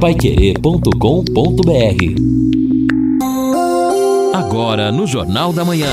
paiquerê.com.br Agora no Jornal da Manhã.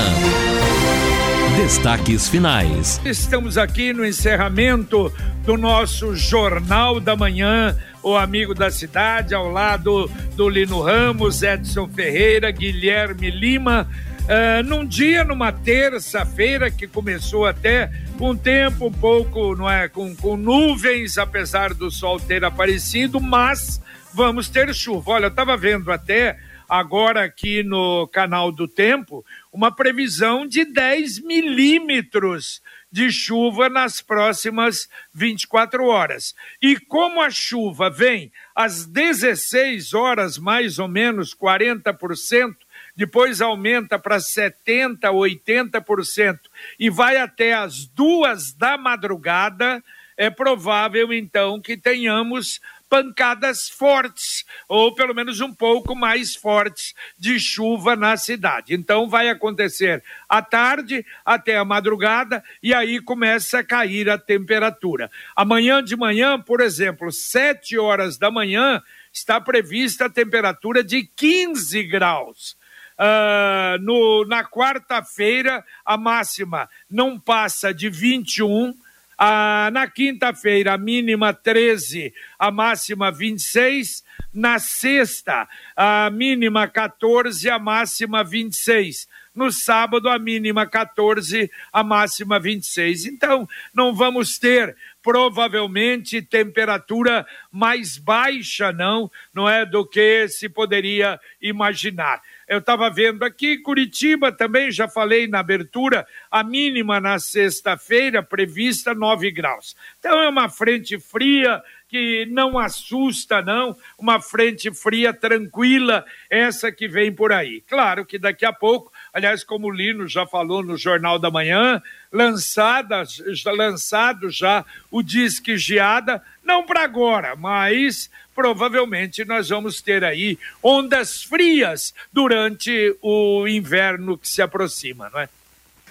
Destaques finais. Estamos aqui no encerramento do nosso Jornal da Manhã, o amigo da cidade, ao lado do Lino Ramos, Edson Ferreira, Guilherme Lima. Uh, num dia, numa terça-feira, que começou até com tempo um pouco, não é, com, com nuvens, apesar do sol ter aparecido, mas vamos ter chuva. Olha, eu estava vendo até agora aqui no canal do Tempo uma previsão de 10 milímetros de chuva nas próximas 24 horas. E como a chuva vem às 16 horas, mais ou menos 40%, depois aumenta para 70%, 80% e vai até as duas da madrugada, é provável então que tenhamos pancadas fortes, ou pelo menos um pouco mais fortes, de chuva na cidade. Então vai acontecer à tarde até a madrugada e aí começa a cair a temperatura. Amanhã de manhã, por exemplo, 7 horas da manhã, está prevista a temperatura de 15 graus. Uh, no, na quarta-feira, a máxima não passa de 21 ah, na quinta-feira, a mínima 13, a máxima 26. Na sexta, a mínima 14, a máxima 26. No sábado, a mínima 14, a máxima 26. Então, não vamos ter provavelmente temperatura mais baixa, não, não é do que se poderia imaginar. Eu estava vendo aqui, Curitiba também, já falei na abertura, a mínima na sexta-feira prevista 9 graus. Então é uma frente fria que não assusta, não, uma frente fria tranquila, essa que vem por aí. Claro que daqui a pouco, aliás, como o Lino já falou no Jornal da Manhã, lançada, lançado já o Disque Geada, não para agora, mas provavelmente nós vamos ter aí ondas frias durante o inverno que se aproxima, não é?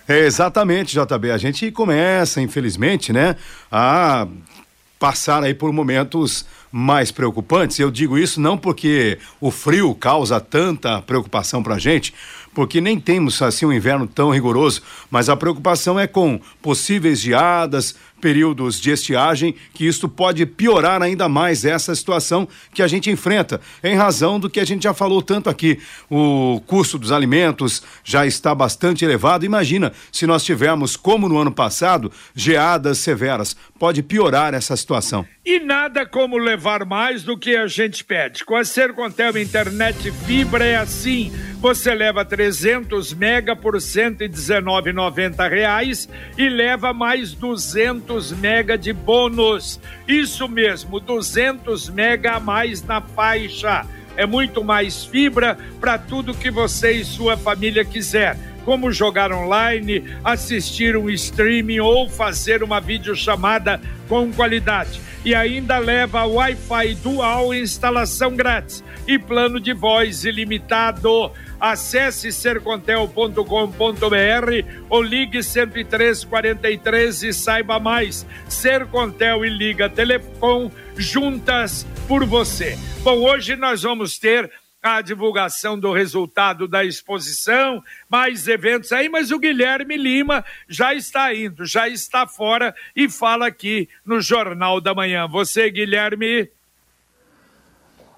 É, exatamente, JB. A gente começa, infelizmente, né, a passar aí por momentos mais preocupantes. Eu digo isso não porque o frio causa tanta preocupação para a gente, porque nem temos assim um inverno tão rigoroso, mas a preocupação é com possíveis geadas, períodos de estiagem, que isto pode piorar ainda mais essa situação que a gente enfrenta, em razão do que a gente já falou tanto aqui. O custo dos alimentos já está bastante elevado. Imagina se nós tivermos, como no ano passado, geadas severas. Pode piorar essa situação. E nada como levar mais do que a gente pede. Com a Sercontel Internet Fibra é assim. Você leva 300 mega por R$ 119,90 e leva mais 200 200 mega de bônus. Isso mesmo, 200 mega a mais na faixa. É muito mais fibra para tudo que você e sua família quiser como jogar online, assistir um streaming ou fazer uma videochamada com qualidade. E ainda leva Wi-Fi dual instalação grátis e plano de voz ilimitado. Acesse sercontel.com.br ou ligue 10343 e saiba mais. Sercontel e Liga Telecom juntas por você. Bom, hoje nós vamos ter a divulgação do resultado da exposição, mais eventos aí, mas o Guilherme Lima já está indo, já está fora e fala aqui no Jornal da Manhã. Você, Guilherme.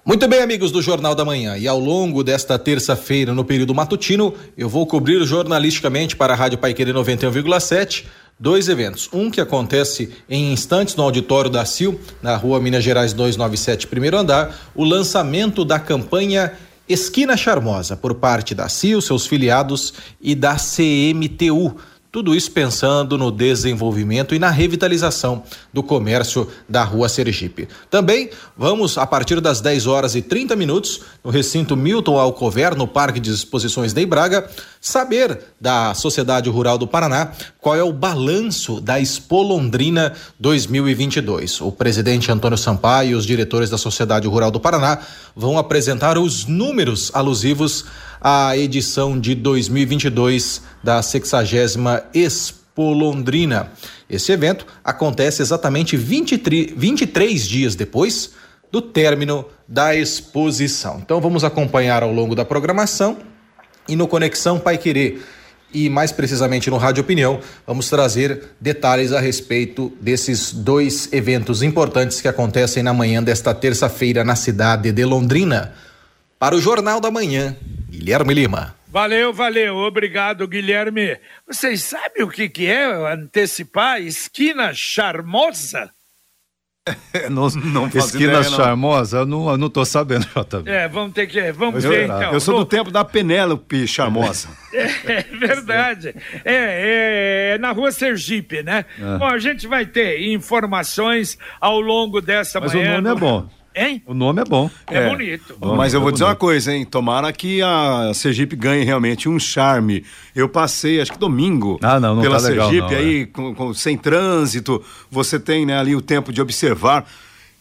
Muito bem, amigos do Jornal da Manhã. E ao longo desta terça-feira, no período matutino, eu vou cobrir jornalisticamente para a Rádio Paiquerê 91,7 dois eventos. Um que acontece em instantes no auditório da CIL, na rua Minas Gerais 297, primeiro andar, o lançamento da campanha Esquina Charmosa, por parte da CIL, seus filiados e da CMTU tudo isso pensando no desenvolvimento e na revitalização do comércio da Rua Sergipe. Também vamos, a partir das 10 horas e 30 minutos, no recinto Milton Alcover, no Parque de Exposições de Braga, saber da Sociedade Rural do Paraná qual é o balanço da Expo Londrina 2022. O presidente Antônio Sampaio e os diretores da Sociedade Rural do Paraná vão apresentar os números alusivos à edição de 2022 da 60 Expo Londrina. Esse evento acontece exatamente 23, 23 dias depois do término da exposição. Então vamos acompanhar ao longo da programação e no Conexão Pai Querer e mais precisamente no Rádio Opinião, vamos trazer detalhes a respeito desses dois eventos importantes que acontecem na manhã desta terça-feira na cidade de Londrina. Para o Jornal da Manhã, Guilherme Lima. Valeu, valeu. Obrigado, Guilherme. Vocês sabem o que, que é antecipar esquina charmosa? não, não Esquina ideia, Charmosa, eu não, eu não tô sabendo, JB. É, vamos ter que. Vamos eu, ver então. Eu sou do tempo da Penélope Charmosa. é, é verdade. É, é, na rua Sergipe, né? É. Bom, a gente vai ter informações ao longo dessa Mas manhã. Mas o nome é bom. Hein? O nome é bom. É, é. bonito. Mas eu vou é dizer uma coisa, hein? Tomara que a Sergipe ganhe realmente um charme. Eu passei, acho que domingo, ah, não, não pela tá Sergipe, legal, não, aí, é. com, com, sem trânsito, você tem né, ali o tempo de observar.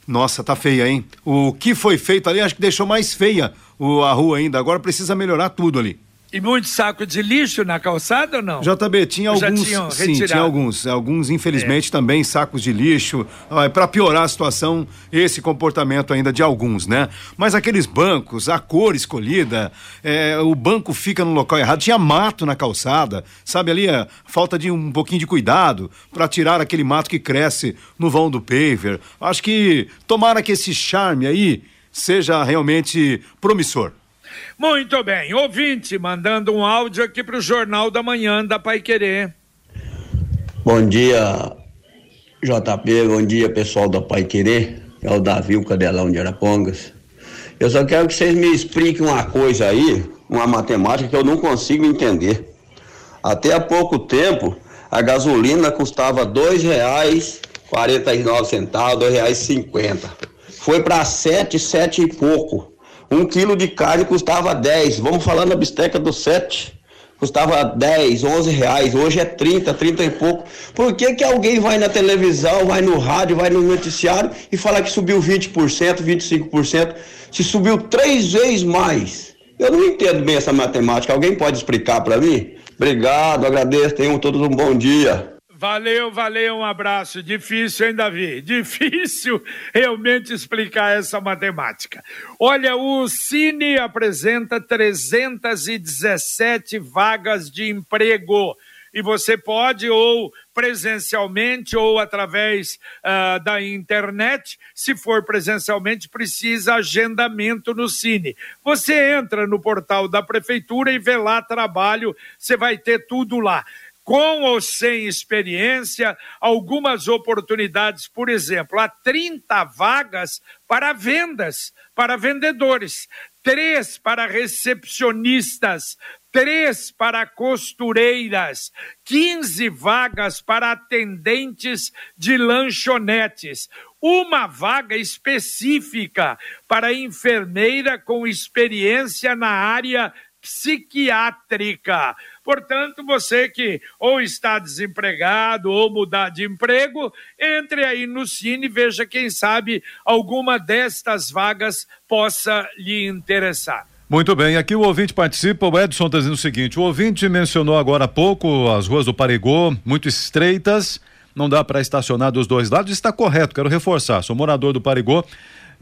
Nossa, tá feia, hein? O que foi feito ali, acho que deixou mais feia o, a rua ainda. Agora precisa melhorar tudo ali. E muito saco de lixo na calçada ou não? JB, tinha alguns. sim, tinha alguns. Alguns, infelizmente, é. também sacos de lixo. Ah, para piorar a situação, esse comportamento ainda de alguns, né? Mas aqueles bancos, a cor escolhida, é, o banco fica no local errado. Tinha mato na calçada, sabe ali? A falta de um pouquinho de cuidado para tirar aquele mato que cresce no vão do paver. Acho que tomara que esse charme aí seja realmente promissor. Muito bem, ouvinte, mandando um áudio aqui para o Jornal da Manhã da Pai Querer. Bom dia, JP, bom dia pessoal da Pai Querer, é o Davi, o Cadelão de Arapongas. Eu só quero que vocês me expliquem uma coisa aí, uma matemática que eu não consigo entender. Até há pouco tempo, a gasolina custava R$ 2,49, R$ 2,50. Foi para sete, sete e pouco. Um quilo de carne custava 10. Vamos falar na bisteca do 7. Custava 10, 11 reais. Hoje é 30, 30 e pouco. Por que, que alguém vai na televisão, vai no rádio, vai no noticiário e fala que subiu 20%, 25%? Se subiu três vezes mais. Eu não entendo bem essa matemática. Alguém pode explicar para mim? Obrigado, agradeço. Tenham todos um bom dia. Valeu, valeu, um abraço. Difícil, hein, Davi? Difícil realmente explicar essa matemática. Olha, o Cine apresenta 317 vagas de emprego. E você pode, ou presencialmente, ou através uh, da internet. Se for presencialmente, precisa agendamento no Cine. Você entra no portal da Prefeitura e vê lá trabalho, você vai ter tudo lá com ou sem experiência, algumas oportunidades, por exemplo, há 30 vagas para vendas, para vendedores, três para recepcionistas, três para costureiras, 15 vagas para atendentes de lanchonetes, uma vaga específica para enfermeira com experiência na área psiquiátrica. Portanto, você que ou está desempregado ou mudar de emprego, entre aí no Cine e veja quem sabe alguma destas vagas possa lhe interessar. Muito bem, aqui o ouvinte participa, o Edson está dizendo o seguinte, o ouvinte mencionou agora há pouco as ruas do Parigô, muito estreitas, não dá para estacionar dos dois lados, está correto, quero reforçar, sou morador do Parigô,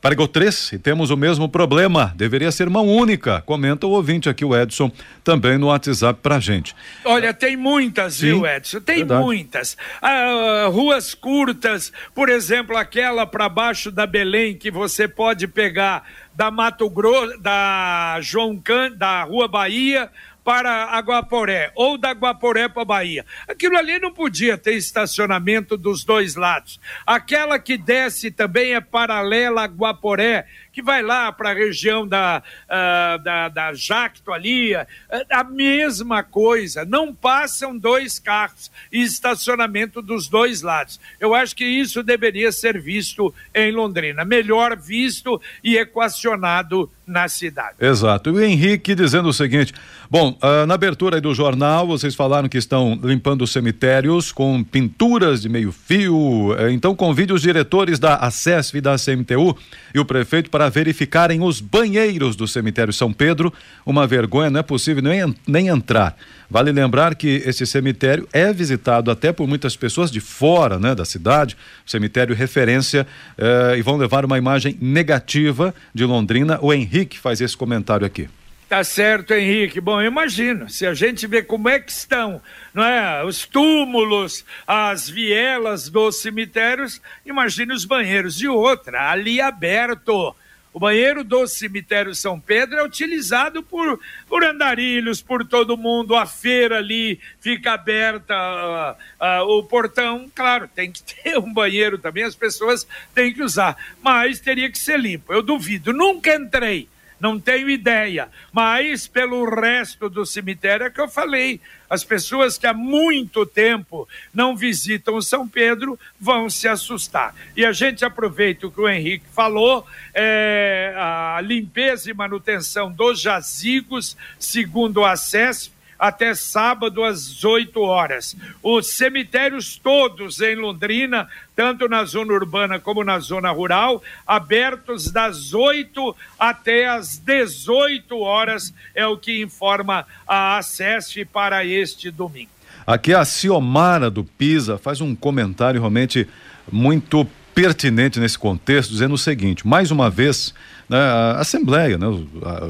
Parigou 3 e temos o mesmo problema. Deveria ser mão única. Comenta o ouvinte aqui, o Edson, também no WhatsApp pra gente. Olha, tem muitas, Sim, viu, Edson? Tem verdade. muitas. Ah, ruas curtas, por exemplo, aquela para baixo da Belém que você pode pegar da Mato Grosso, da João Can, da Rua Bahia para a Guaporé ou da Guaporé para Bahia. Aquilo ali não podia ter estacionamento dos dois lados. Aquela que desce também é paralela a Guaporé que vai lá para a região da, uh, da, da Jacto ali, uh, a mesma coisa. Não passam dois carros e estacionamento dos dois lados. Eu acho que isso deveria ser visto em Londrina, melhor visto e equacionado na cidade. Exato. E o Henrique dizendo o seguinte: bom, uh, na abertura do jornal, vocês falaram que estão limpando os cemitérios com pinturas de meio-fio. Uh, então, convide os diretores da ACESF e da CMTU e o prefeito para verificarem os banheiros do cemitério São Pedro. Uma vergonha, não é possível nem, nem entrar. Vale lembrar que esse cemitério é visitado até por muitas pessoas de fora né, da cidade, cemitério referência, eh, e vão levar uma imagem negativa de Londrina. O Henrique faz esse comentário aqui. Tá certo, Henrique. Bom, imagino, se a gente vê como é que estão, não é, os túmulos, as vielas dos cemitérios, imagine os banheiros de outra, ali aberto. O banheiro do cemitério São Pedro é utilizado por, por andarilhos, por todo mundo. A feira ali fica aberta, uh, uh, o portão, claro, tem que ter um banheiro também, as pessoas têm que usar, mas teria que ser limpo. Eu duvido, nunca entrei não tenho ideia, mas pelo resto do cemitério é que eu falei. As pessoas que há muito tempo não visitam São Pedro vão se assustar. E a gente aproveita o que o Henrique falou: é, a limpeza e manutenção dos jazigos, segundo o acesso até sábado às 8 horas. Os cemitérios todos em Londrina, tanto na zona urbana como na zona rural, abertos das 8 até às 18 horas, é o que informa a Acesse para este domingo. Aqui a Ciomara do Pisa faz um comentário realmente muito pertinente nesse contexto, dizendo o seguinte: mais uma vez, né, a Assembleia, né, os,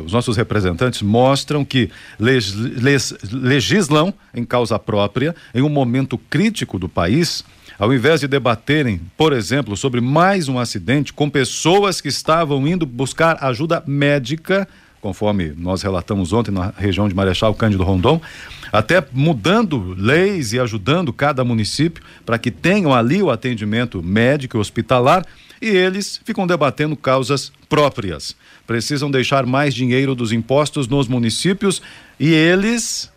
os, nossos representantes mostram que legislam em causa própria, em um momento crítico do país, ao invés de debaterem, por exemplo, sobre mais um acidente com pessoas que estavam indo buscar ajuda médica conforme nós relatamos ontem na região de Marechal Cândido Rondon, até mudando leis e ajudando cada município para que tenham ali o atendimento médico e hospitalar e eles ficam debatendo causas próprias. Precisam deixar mais dinheiro dos impostos nos municípios e eles,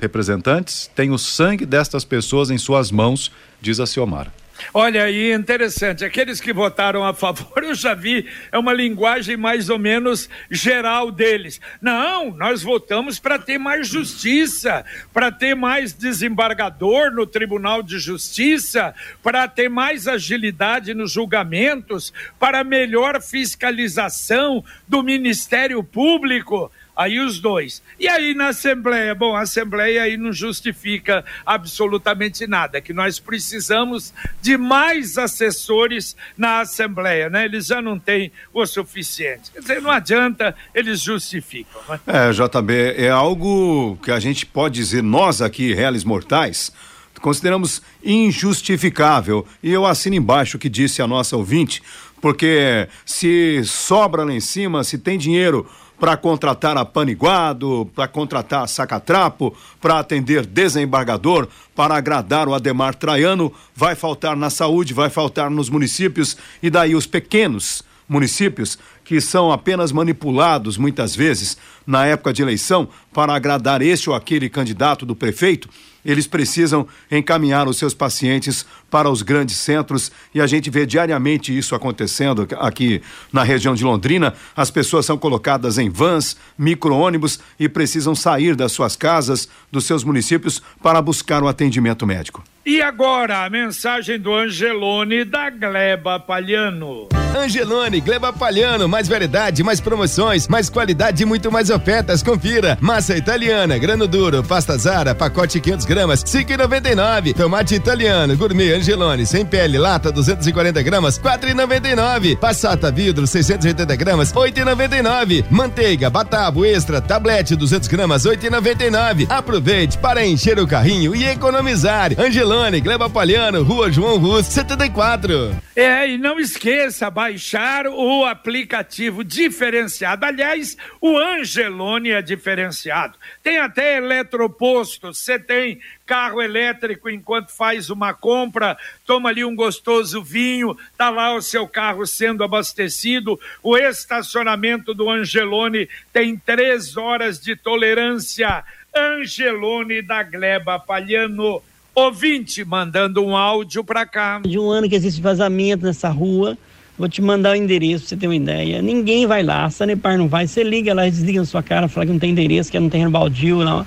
representantes, têm o sangue destas pessoas em suas mãos, diz a Ciomara. Olha aí, interessante. Aqueles que votaram a favor, eu já vi, é uma linguagem mais ou menos geral deles. Não, nós votamos para ter mais justiça, para ter mais desembargador no Tribunal de Justiça, para ter mais agilidade nos julgamentos, para melhor fiscalização do Ministério Público. Aí os dois. E aí na Assembleia? Bom, a Assembleia aí não justifica absolutamente nada, que nós precisamos de mais assessores na Assembleia, né? Eles já não têm o suficiente. Quer dizer, não adianta, eles justificam. Né? É, JB, é algo que a gente pode dizer, nós aqui, réis mortais, consideramos injustificável. E eu assino embaixo o que disse a nossa ouvinte, porque se sobra lá em cima, se tem dinheiro para contratar a Paniguado, para contratar a Sacatrapo, para atender desembargador, para agradar o Ademar Traiano, vai faltar na saúde, vai faltar nos municípios e daí os pequenos municípios que são apenas manipulados muitas vezes na época de eleição para agradar este ou aquele candidato do prefeito eles precisam encaminhar os seus pacientes para os grandes centros e a gente vê diariamente isso acontecendo aqui na região de Londrina. As pessoas são colocadas em vans, micro-ônibus e precisam sair das suas casas, dos seus municípios para buscar o atendimento médico. E agora a mensagem do Angelone da Gleba Palhano. Angelone, Gleba Palhano, mais variedade, mais promoções, mais qualidade e muito mais ofertas. Confira. Massa italiana, grano duro, pasta Zara, pacote 500 gramas, 5,99. Tomate italiano, gourmet Angelone, sem pele, lata 240 gramas, 4,99. Passata vidro, 680 gramas, 8,99. Manteiga, batavo extra, tablete 200 gramas, 8,99. Aproveite para encher o carrinho e economizar. Angelone Angelone, Gleba Palhano, Rua João Russo, 74. É, e não esqueça, baixar o aplicativo diferenciado. Aliás, o Angelone é diferenciado. Tem até eletroposto, você tem carro elétrico enquanto faz uma compra, toma ali um gostoso vinho, tá lá o seu carro sendo abastecido. O estacionamento do Angelone tem três horas de tolerância. Angelone da Gleba Palhano Ouvinte mandando um áudio para cá. De um ano que existe vazamento nessa rua, vou te mandar o endereço pra você ter uma ideia. Ninguém vai lá, a Sanepar não vai. Você liga lá, desliga na sua cara, fala que não tem endereço, que não tem baldio, não.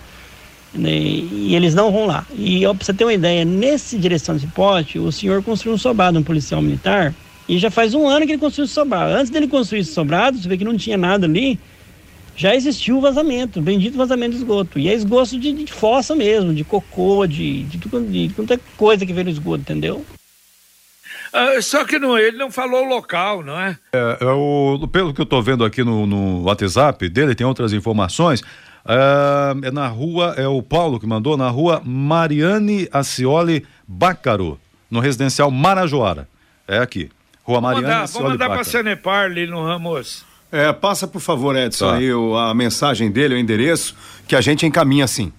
E eles não vão lá. E ó, pra você ter uma ideia, nesse direção de pote, o senhor construiu um sobrado, um policial militar, e já faz um ano que ele construiu esse sobrado. Antes dele construir esse sobrado, você vê que não tinha nada ali, já existiu vazamento, bendito vazamento de esgoto. E é esgoto de, de fossa mesmo, de cocô, de, de, de, de tanta coisa que vem no esgoto, entendeu? Uh, só que não, ele não falou o local, não é? é, é o, pelo que eu estou vendo aqui no, no, WhatsApp dele, tem outras informações. É, é, na rua, é o Paulo que mandou, na rua Mariane Acioli Bácaro, no residencial Marajoara. É aqui. Rua Mariane mandar, Acioli Vamos mandar para Sanepar ali no Ramos. É, passa por favor, Edson, Tá. aí o- a mensagem dele, o endereço, que a gente encaminha sim.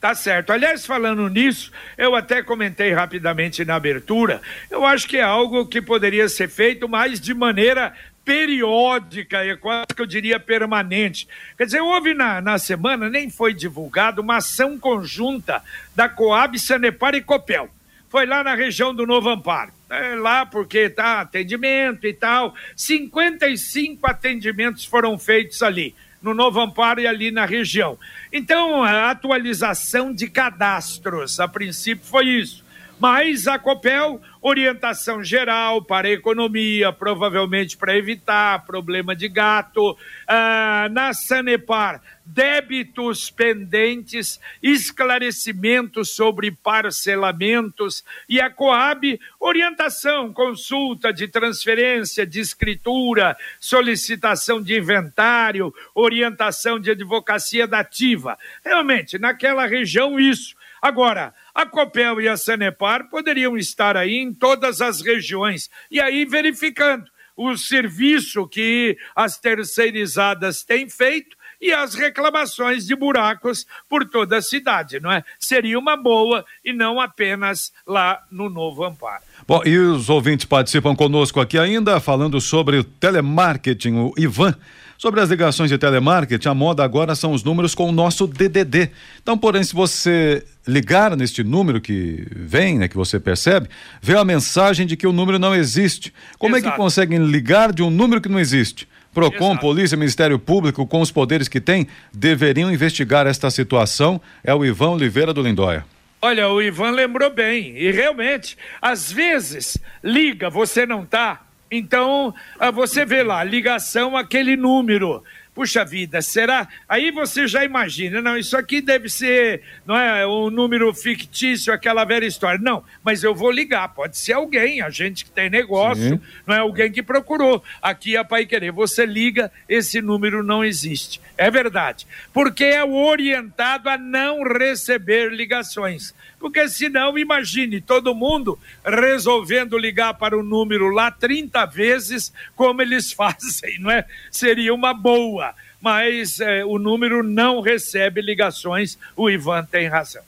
Tá certo. Aliás, falando nisso, eu até comentei rapidamente na abertura, eu acho que é algo que poderia ser feito mais de maneira periódica, e quase que eu diria permanente. Quer dizer, houve na, na semana, nem foi divulgado, uma ação conjunta da Coab, Sanepar e Copel. Foi lá na região do Novo Amparo. É lá porque tá atendimento e tal. 55 atendimentos foram feitos ali no Novo Amparo e ali na região. Então, a atualização de cadastros, a princípio foi isso. Mas a Copel, orientação geral para a economia, provavelmente para evitar problema de gato. Ah, na Sanepar, débitos pendentes, esclarecimentos sobre parcelamentos. E a Coab, orientação, consulta de transferência, de escritura, solicitação de inventário, orientação de advocacia dativa. Realmente, naquela região, isso. Agora, a Copel e a Sanepar poderiam estar aí em todas as regiões e aí verificando o serviço que as terceirizadas têm feito e as reclamações de buracos por toda a cidade, não é? Seria uma boa e não apenas lá no Novo Amparo. Bom, e os ouvintes participam conosco aqui ainda, falando sobre telemarketing, o Ivan. Sobre as ligações de telemarketing, a moda agora são os números com o nosso DDD. Então, porém, se você ligar neste número que vem, né, que você percebe, vê a mensagem de que o número não existe. Como é que Exato. conseguem ligar de um número que não existe? Procon, Exato. Polícia, Ministério Público, com os poderes que tem, deveriam investigar esta situação. É o Ivan Oliveira do Lindóia. Olha, o Ivan lembrou bem, e realmente, às vezes, liga, você não tá, então ah, você vê lá, ligação, aquele número. Puxa vida, será? Aí você já imagina, não, isso aqui deve ser, não é, um número fictício, aquela velha história. Não, mas eu vou ligar, pode ser alguém, a gente que tem negócio, Sim. não é alguém que procurou. Aqui a Pai Querer, você liga, esse número não existe. É verdade. Porque é orientado a não receber ligações. Porque senão, imagine, todo mundo resolvendo ligar para o número lá 30 vezes, como eles fazem, não é? Seria uma boa. Mas eh, o número não recebe ligações, o Ivan tem razão.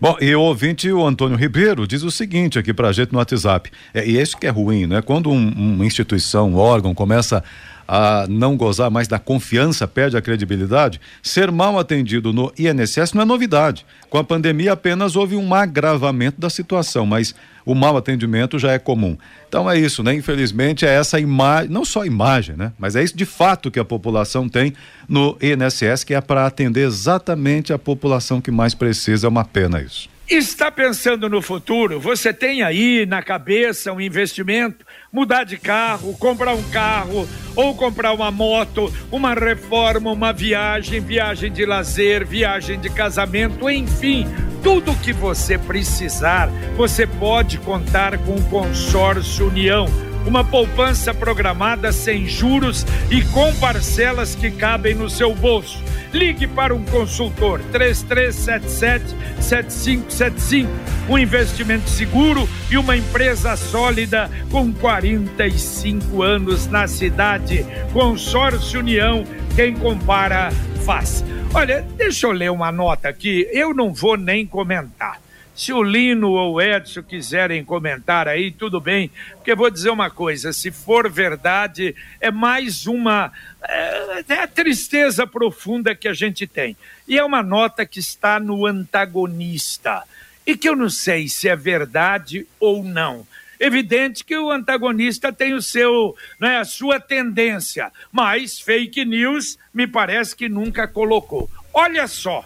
Bom, e o ouvinte, o Antônio Ribeiro, diz o seguinte aqui pra gente no WhatsApp. É, e isso que é ruim, né? Quando um- uma instituição, um órgão começa a não gozar mais da confiança, perde a credibilidade, ser mal atendido no INSS não é novidade. Com a pandemia apenas houve um agravamento da situação, mas o mau atendimento já é comum. Então é isso, né? Infelizmente é essa imagem, não só imagem, né? Mas é isso de fato que a população tem no INSS, que é para atender exatamente a população que mais precisa. É uma pena isso. Está pensando no futuro? Você tem aí na cabeça um investimento? Mudar de carro, comprar um carro, ou comprar uma moto, uma reforma, uma viagem, viagem de lazer, viagem de casamento, enfim, tudo que você precisar, você pode contar com o Consórcio União. Uma poupança programada sem juros e com parcelas que cabem no seu bolso. Ligue para um consultor 3377-7575. Um investimento seguro e uma empresa sólida com 45 anos na cidade. Consórcio União, quem compara faz. Olha, deixa eu ler uma nota aqui, eu não vou nem comentar. Se o Lino ou o Edson quiserem comentar aí, tudo bem, porque vou dizer uma coisa: se for verdade, é mais uma. É, é a tristeza profunda que a gente tem. E é uma nota que está no antagonista. E que eu não sei se é verdade ou não. Evidente que o antagonista tem o seu, né, a sua tendência, mas fake news me parece que nunca colocou. Olha só,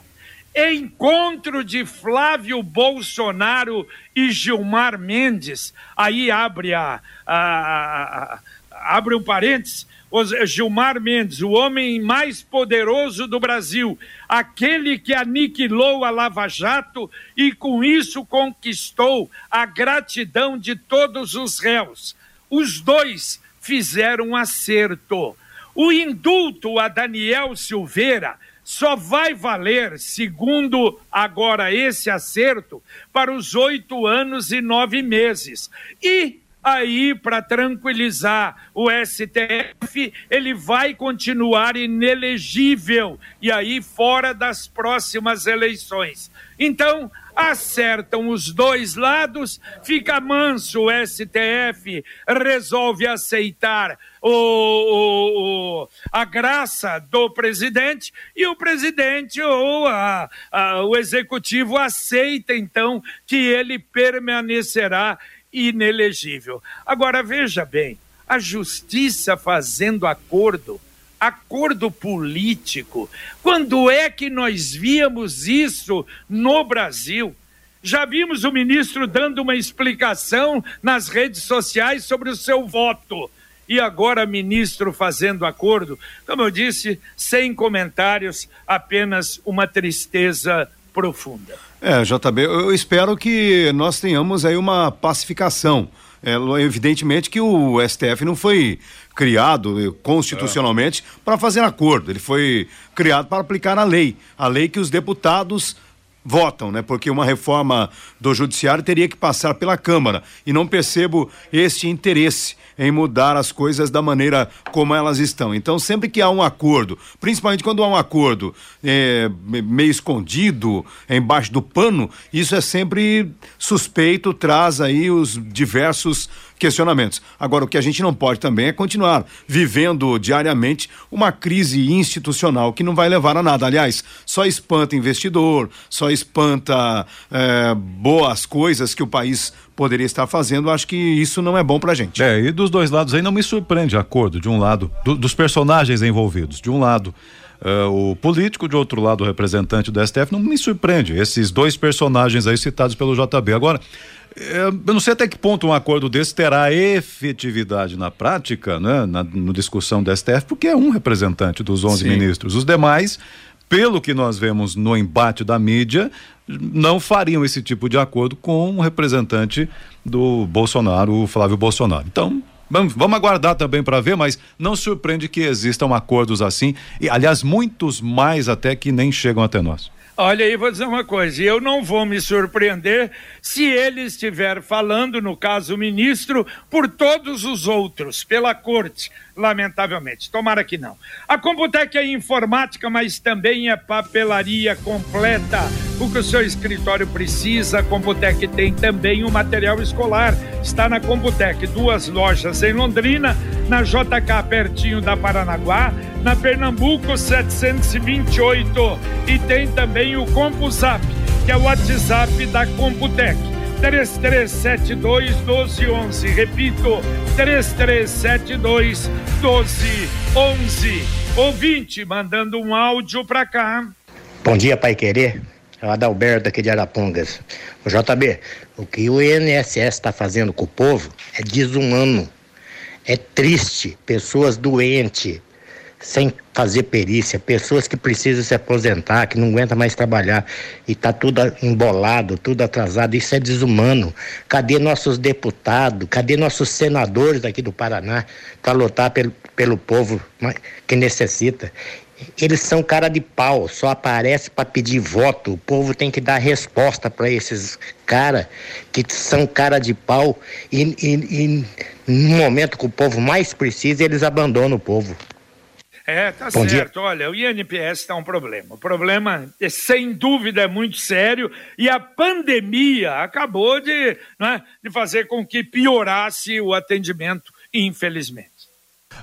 encontro de Flávio Bolsonaro e Gilmar Mendes, aí abre a, a, a, abre um parênteses, Gilmar Mendes, o homem mais poderoso do Brasil, aquele que aniquilou a Lava Jato e com isso conquistou a gratidão de todos os réus. Os dois fizeram um acerto. O indulto a Daniel Silveira só vai valer, segundo agora esse acerto, para os oito anos e nove meses. E aí, para tranquilizar o STF, ele vai continuar inelegível e aí fora das próximas eleições. Então, acertam os dois lados, fica manso o STF, resolve aceitar o, o, o, a graça do presidente e o presidente ou a, a, o executivo aceita então que ele permanecerá inelegível. Agora veja bem, a justiça fazendo acordo, acordo político. Quando é que nós víamos isso no Brasil? Já vimos o ministro dando uma explicação nas redes sociais sobre o seu voto. E agora, ministro fazendo acordo. Como eu disse, sem comentários, apenas uma tristeza profunda. É, JB, eu espero que nós tenhamos aí uma pacificação. É, evidentemente que o STF não foi criado eh, constitucionalmente é. para fazer acordo, ele foi criado para aplicar a lei, a lei que os deputados votam, né? Porque uma reforma do judiciário teria que passar pela Câmara e não percebo este interesse em mudar as coisas da maneira como elas estão. Então, sempre que há um acordo, principalmente quando há um acordo é, meio escondido, embaixo do pano, isso é sempre suspeito, traz aí os diversos questionamentos. Agora, o que a gente não pode também é continuar vivendo diariamente uma crise institucional que não vai levar a nada. Aliás, só espanta investidor, só espanta é, boas coisas que o país poderia estar fazendo, acho que isso não é bom pra gente. É, e dos dois lados aí não me surpreende acordo, de um lado, do, dos personagens envolvidos, de um lado. Uh, o político, de outro lado, o representante do STF, não me surpreende. Esses dois personagens aí citados pelo JB. Agora, eh, eu não sei até que ponto um acordo desse terá efetividade na prática, né, na no discussão do STF, porque é um representante dos 11 Sim. ministros. Os demais, pelo que nós vemos no embate da mídia, não fariam esse tipo de acordo com um representante do Bolsonaro, o Flávio Bolsonaro. Então, Vamos, vamos aguardar também para ver, mas não surpreende que existam acordos assim, e aliás, muitos mais até que nem chegam até nós. Olha aí, vou dizer uma coisa, eu não vou me surpreender se ele estiver falando, no caso o ministro, por todos os outros, pela corte, lamentavelmente. Tomara que não. A Computec é informática, mas também é papelaria completa. O que o seu escritório precisa, a Computec tem também o material escolar. Está na Computec, duas lojas em Londrina, na JK, pertinho da Paranaguá, na Pernambuco 728 e tem também o CompuZap, que é o WhatsApp da Computec. 3372 1211. Repito, 3372 1211. Ouvinte mandando um áudio para cá. Bom dia, Pai Querer. É o Adalberto aqui de Arapongas. O JB, o que o INSS está fazendo com o povo é desumano. É triste. Pessoas doentes, sem fazer perícia, pessoas que precisam se aposentar, que não aguentam mais trabalhar e está tudo embolado, tudo atrasado, isso é desumano. Cadê nossos deputados, cadê nossos senadores aqui do Paraná para lutar pelo, pelo povo que necessita? Eles são cara de pau, só aparece para pedir voto. O povo tem que dar resposta para esses cara que são cara de pau e, e, e no momento que o povo mais precisa, eles abandonam o povo. É, tá Bom certo. Dia. Olha, o INPS está um problema. O problema, é, sem dúvida, é muito sério e a pandemia acabou de, né, de fazer com que piorasse o atendimento, infelizmente.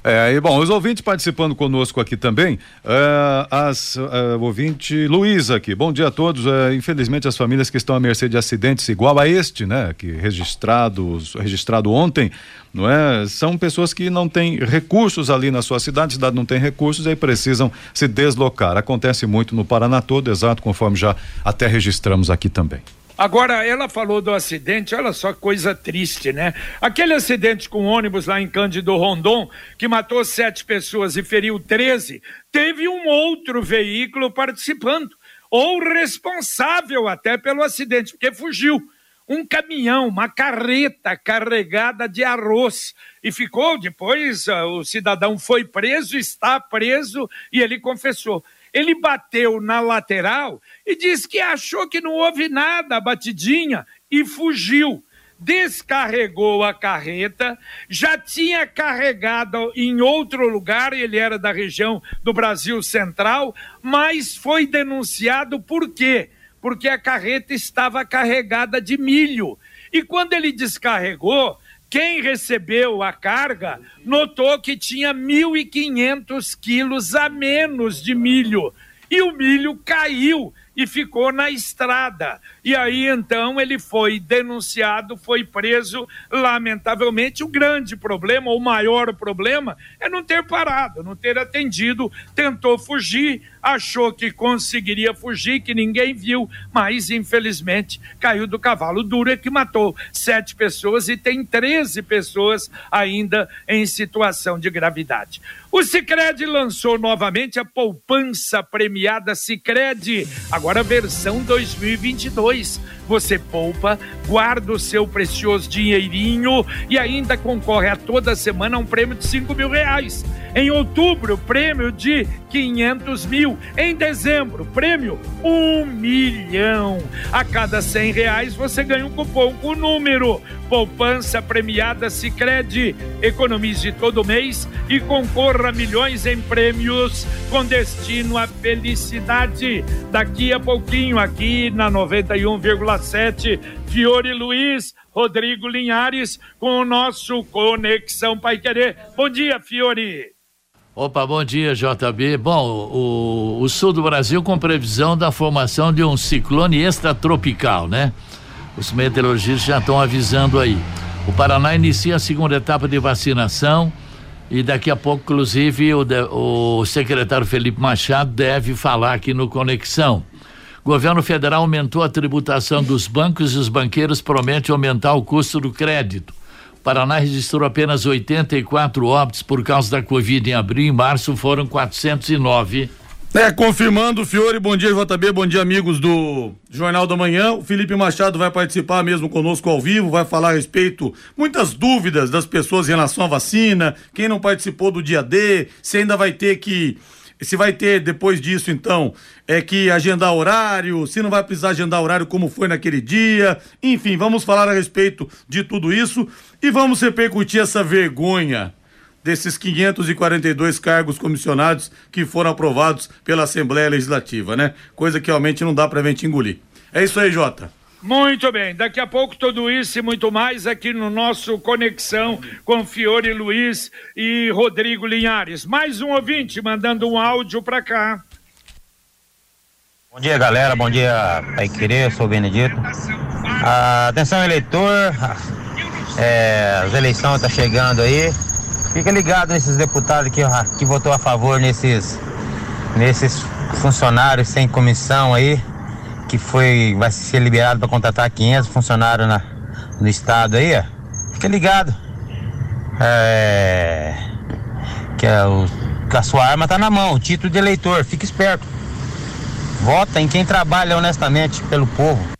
É, e bom, os ouvintes participando conosco aqui também, uh, as uh, ouvinte Luísa aqui, bom dia a todos, uh, infelizmente as famílias que estão à mercê de acidentes igual a este, né, que registrados, registrado ontem, não é, são pessoas que não têm recursos ali na sua cidade, a cidade não tem recursos e aí precisam se deslocar, acontece muito no Paraná todo, exato, conforme já até registramos aqui também. Agora, ela falou do acidente, olha só coisa triste, né? Aquele acidente com ônibus lá em Cândido Rondon, que matou sete pessoas e feriu 13, teve um outro veículo participando, ou responsável até pelo acidente, porque fugiu. Um caminhão, uma carreta carregada de arroz. E ficou, depois ah, o cidadão foi preso, está preso e ele confessou. Ele bateu na lateral e disse que achou que não houve nada, a batidinha, e fugiu. Descarregou a carreta, já tinha carregado em outro lugar, ele era da região do Brasil Central, mas foi denunciado por quê? Porque a carreta estava carregada de milho. E quando ele descarregou, quem recebeu a carga notou que tinha 1.500 quilos a menos de milho. E o milho caiu e ficou na estrada. E aí então ele foi denunciado, foi preso. Lamentavelmente, o grande problema, o maior problema, é não ter parado, não ter atendido. Tentou fugir, achou que conseguiria fugir, que ninguém viu, mas infelizmente caiu do cavalo duro que matou sete pessoas e tem 13 pessoas ainda em situação de gravidade. O Cicred lançou novamente a poupança premiada Cicred, agora versão 2022. place Você poupa, guarda o seu precioso dinheirinho e ainda concorre a toda semana a um prêmio de 5 mil reais. Em outubro, prêmio de 500 mil. Em dezembro, prêmio 1 milhão. A cada 100 reais você ganha um cupom com o número. Poupança premiada Sicredi. Economize todo mês e concorra a milhões em prêmios com destino à felicidade. Daqui a pouquinho, aqui na 91,7, Fiore Luiz. Rodrigo Linhares com o nosso Conexão Pai Querer. Bom dia, Fiore. Opa, bom dia, JB. Bom, o, o, sul do Brasil com previsão da formação de um ciclone extratropical, né? Os meteorologistas já estão avisando aí. O Paraná inicia a segunda etapa de vacinação e daqui a pouco, inclusive, o, o secretário Felipe Machado deve falar aqui no Conexão. Governo federal aumentou a tributação dos bancos e os banqueiros prometem aumentar o custo do crédito. Paraná registrou apenas 84 óbitos por causa da Covid em abril e março foram 409. É, confirmando, Fiore, bom dia, JB, bom dia, amigos do Jornal da Manhã. O Felipe Machado vai participar mesmo conosco ao vivo, vai falar a respeito muitas dúvidas das pessoas em relação à vacina, quem não participou do dia D, se ainda vai ter que se vai ter depois disso, então, é que agendar horário, se não vai precisar agendar horário como foi naquele dia. Enfim, vamos falar a respeito de tudo isso e vamos repercutir essa vergonha desses 542 cargos comissionados que foram aprovados pela Assembleia Legislativa, né? Coisa que realmente não dá pra gente engolir. É isso aí, Jota. Muito bem, daqui a pouco tudo isso e muito mais aqui no nosso Conexão com Fiore Luiz e Rodrigo Linhares. Mais um ouvinte mandando um áudio para cá. Bom dia, galera. Bom dia, Pai Querer. Sou Benedito. Atenção, eleitor. É, as eleições estão tá chegando aí. Fica ligado nesses deputados que, que votou a favor nesses, nesses funcionários sem comissão aí que foi vai ser liberado para contratar 500 funcionários na, no estado aí, ó. Fica ligado. É, que, é o, a sua arma tá na mão, o título de eleitor, fica esperto. Vota em quem trabalha honestamente pelo povo.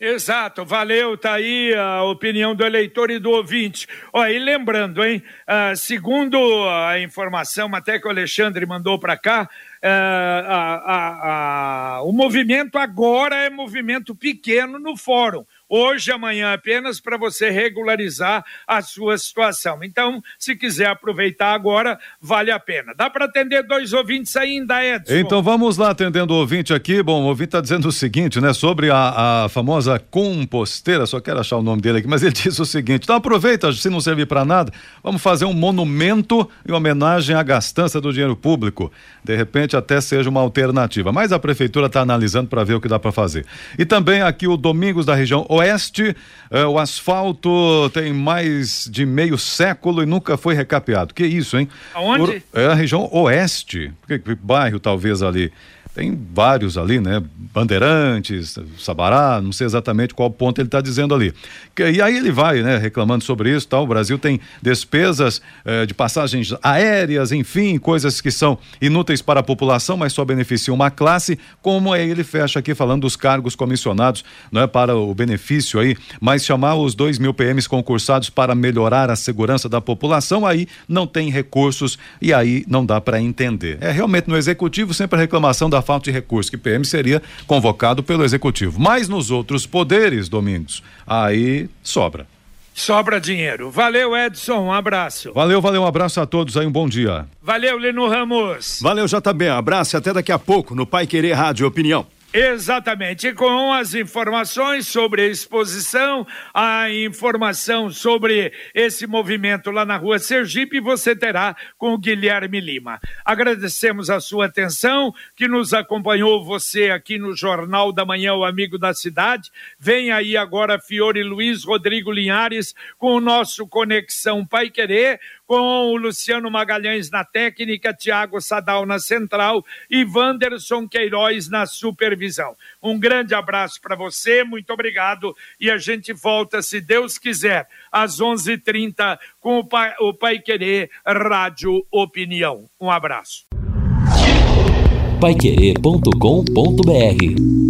Exato, valeu, tá aí a opinião do eleitor e do ouvinte. Ó, e lembrando, hein, uh, segundo a informação até que o Alexandre mandou para cá, a, a, a, o movimento agora é movimento pequeno no fórum hoje, amanhã apenas para você regularizar a sua situação. Então, se quiser aproveitar agora, vale a pena. Dá para atender dois ouvintes ainda, Edson? Então vamos lá atendendo o ouvinte aqui. Bom, o ouvinte está dizendo o seguinte, né, sobre a, a, famosa composteira, só quero achar o nome dele aqui, mas ele disse o seguinte: então aproveita, se não servir para nada, vamos fazer um monumento em homenagem à gastança do dinheiro público. De repente até seja uma alternativa. Mas a prefeitura está analisando para ver o que dá para fazer. E também aqui o Domingos da região Oeste, eh, o asfalto tem mais de meio século e nunca foi recapeado. Que isso, hein? Aonde? é a região Oeste. Que, que bairro talvez ali? Tem vários ali, né? Bandeirantes, Sabará, não sei exatamente qual ponto ele está dizendo ali. E aí ele vai, né, reclamando sobre isso, tal. O Brasil tem despesas eh, de passagens aéreas, enfim, coisas que são inúteis para a população, mas só beneficiam uma classe. Como aí ele fecha aqui falando dos cargos comissionados, não é para o benefício aí, mas chamar os dois mil PMs concursados para melhorar a segurança da população, aí não tem recursos e aí não dá para entender. É realmente no executivo sempre a reclamação da falta de recursos, que PM seria convocado pelo executivo. Mas nos outros poderes, Domingos, aí sobra. Sobra dinheiro. Valeu, Edson. Um abraço. Valeu, valeu. Um abraço a todos aí. Um bom dia. Valeu, Lino Ramos. Valeu, JB. Abraço e até daqui a pouco no Pai Querer Rádio Opinião. Exatamente, com as informações sobre a exposição, a informação sobre esse movimento lá na rua Sergipe, você terá com o Guilherme Lima. Agradecemos a sua atenção, que nos acompanhou você aqui no Jornal da Manhã, o Amigo da Cidade. Vem aí agora Fiore Luiz Rodrigo Linhares com o nosso Conexão Pai Querer com o Luciano Magalhães na técnica, Tiago Sadal na central e Wanderson Queiroz na supervisão. Um grande abraço para você, muito obrigado e a gente volta, se Deus quiser, às 11:30 h 30 com o Pai, o Pai Querer Rádio Opinião. Um abraço. Paiquerê.com.br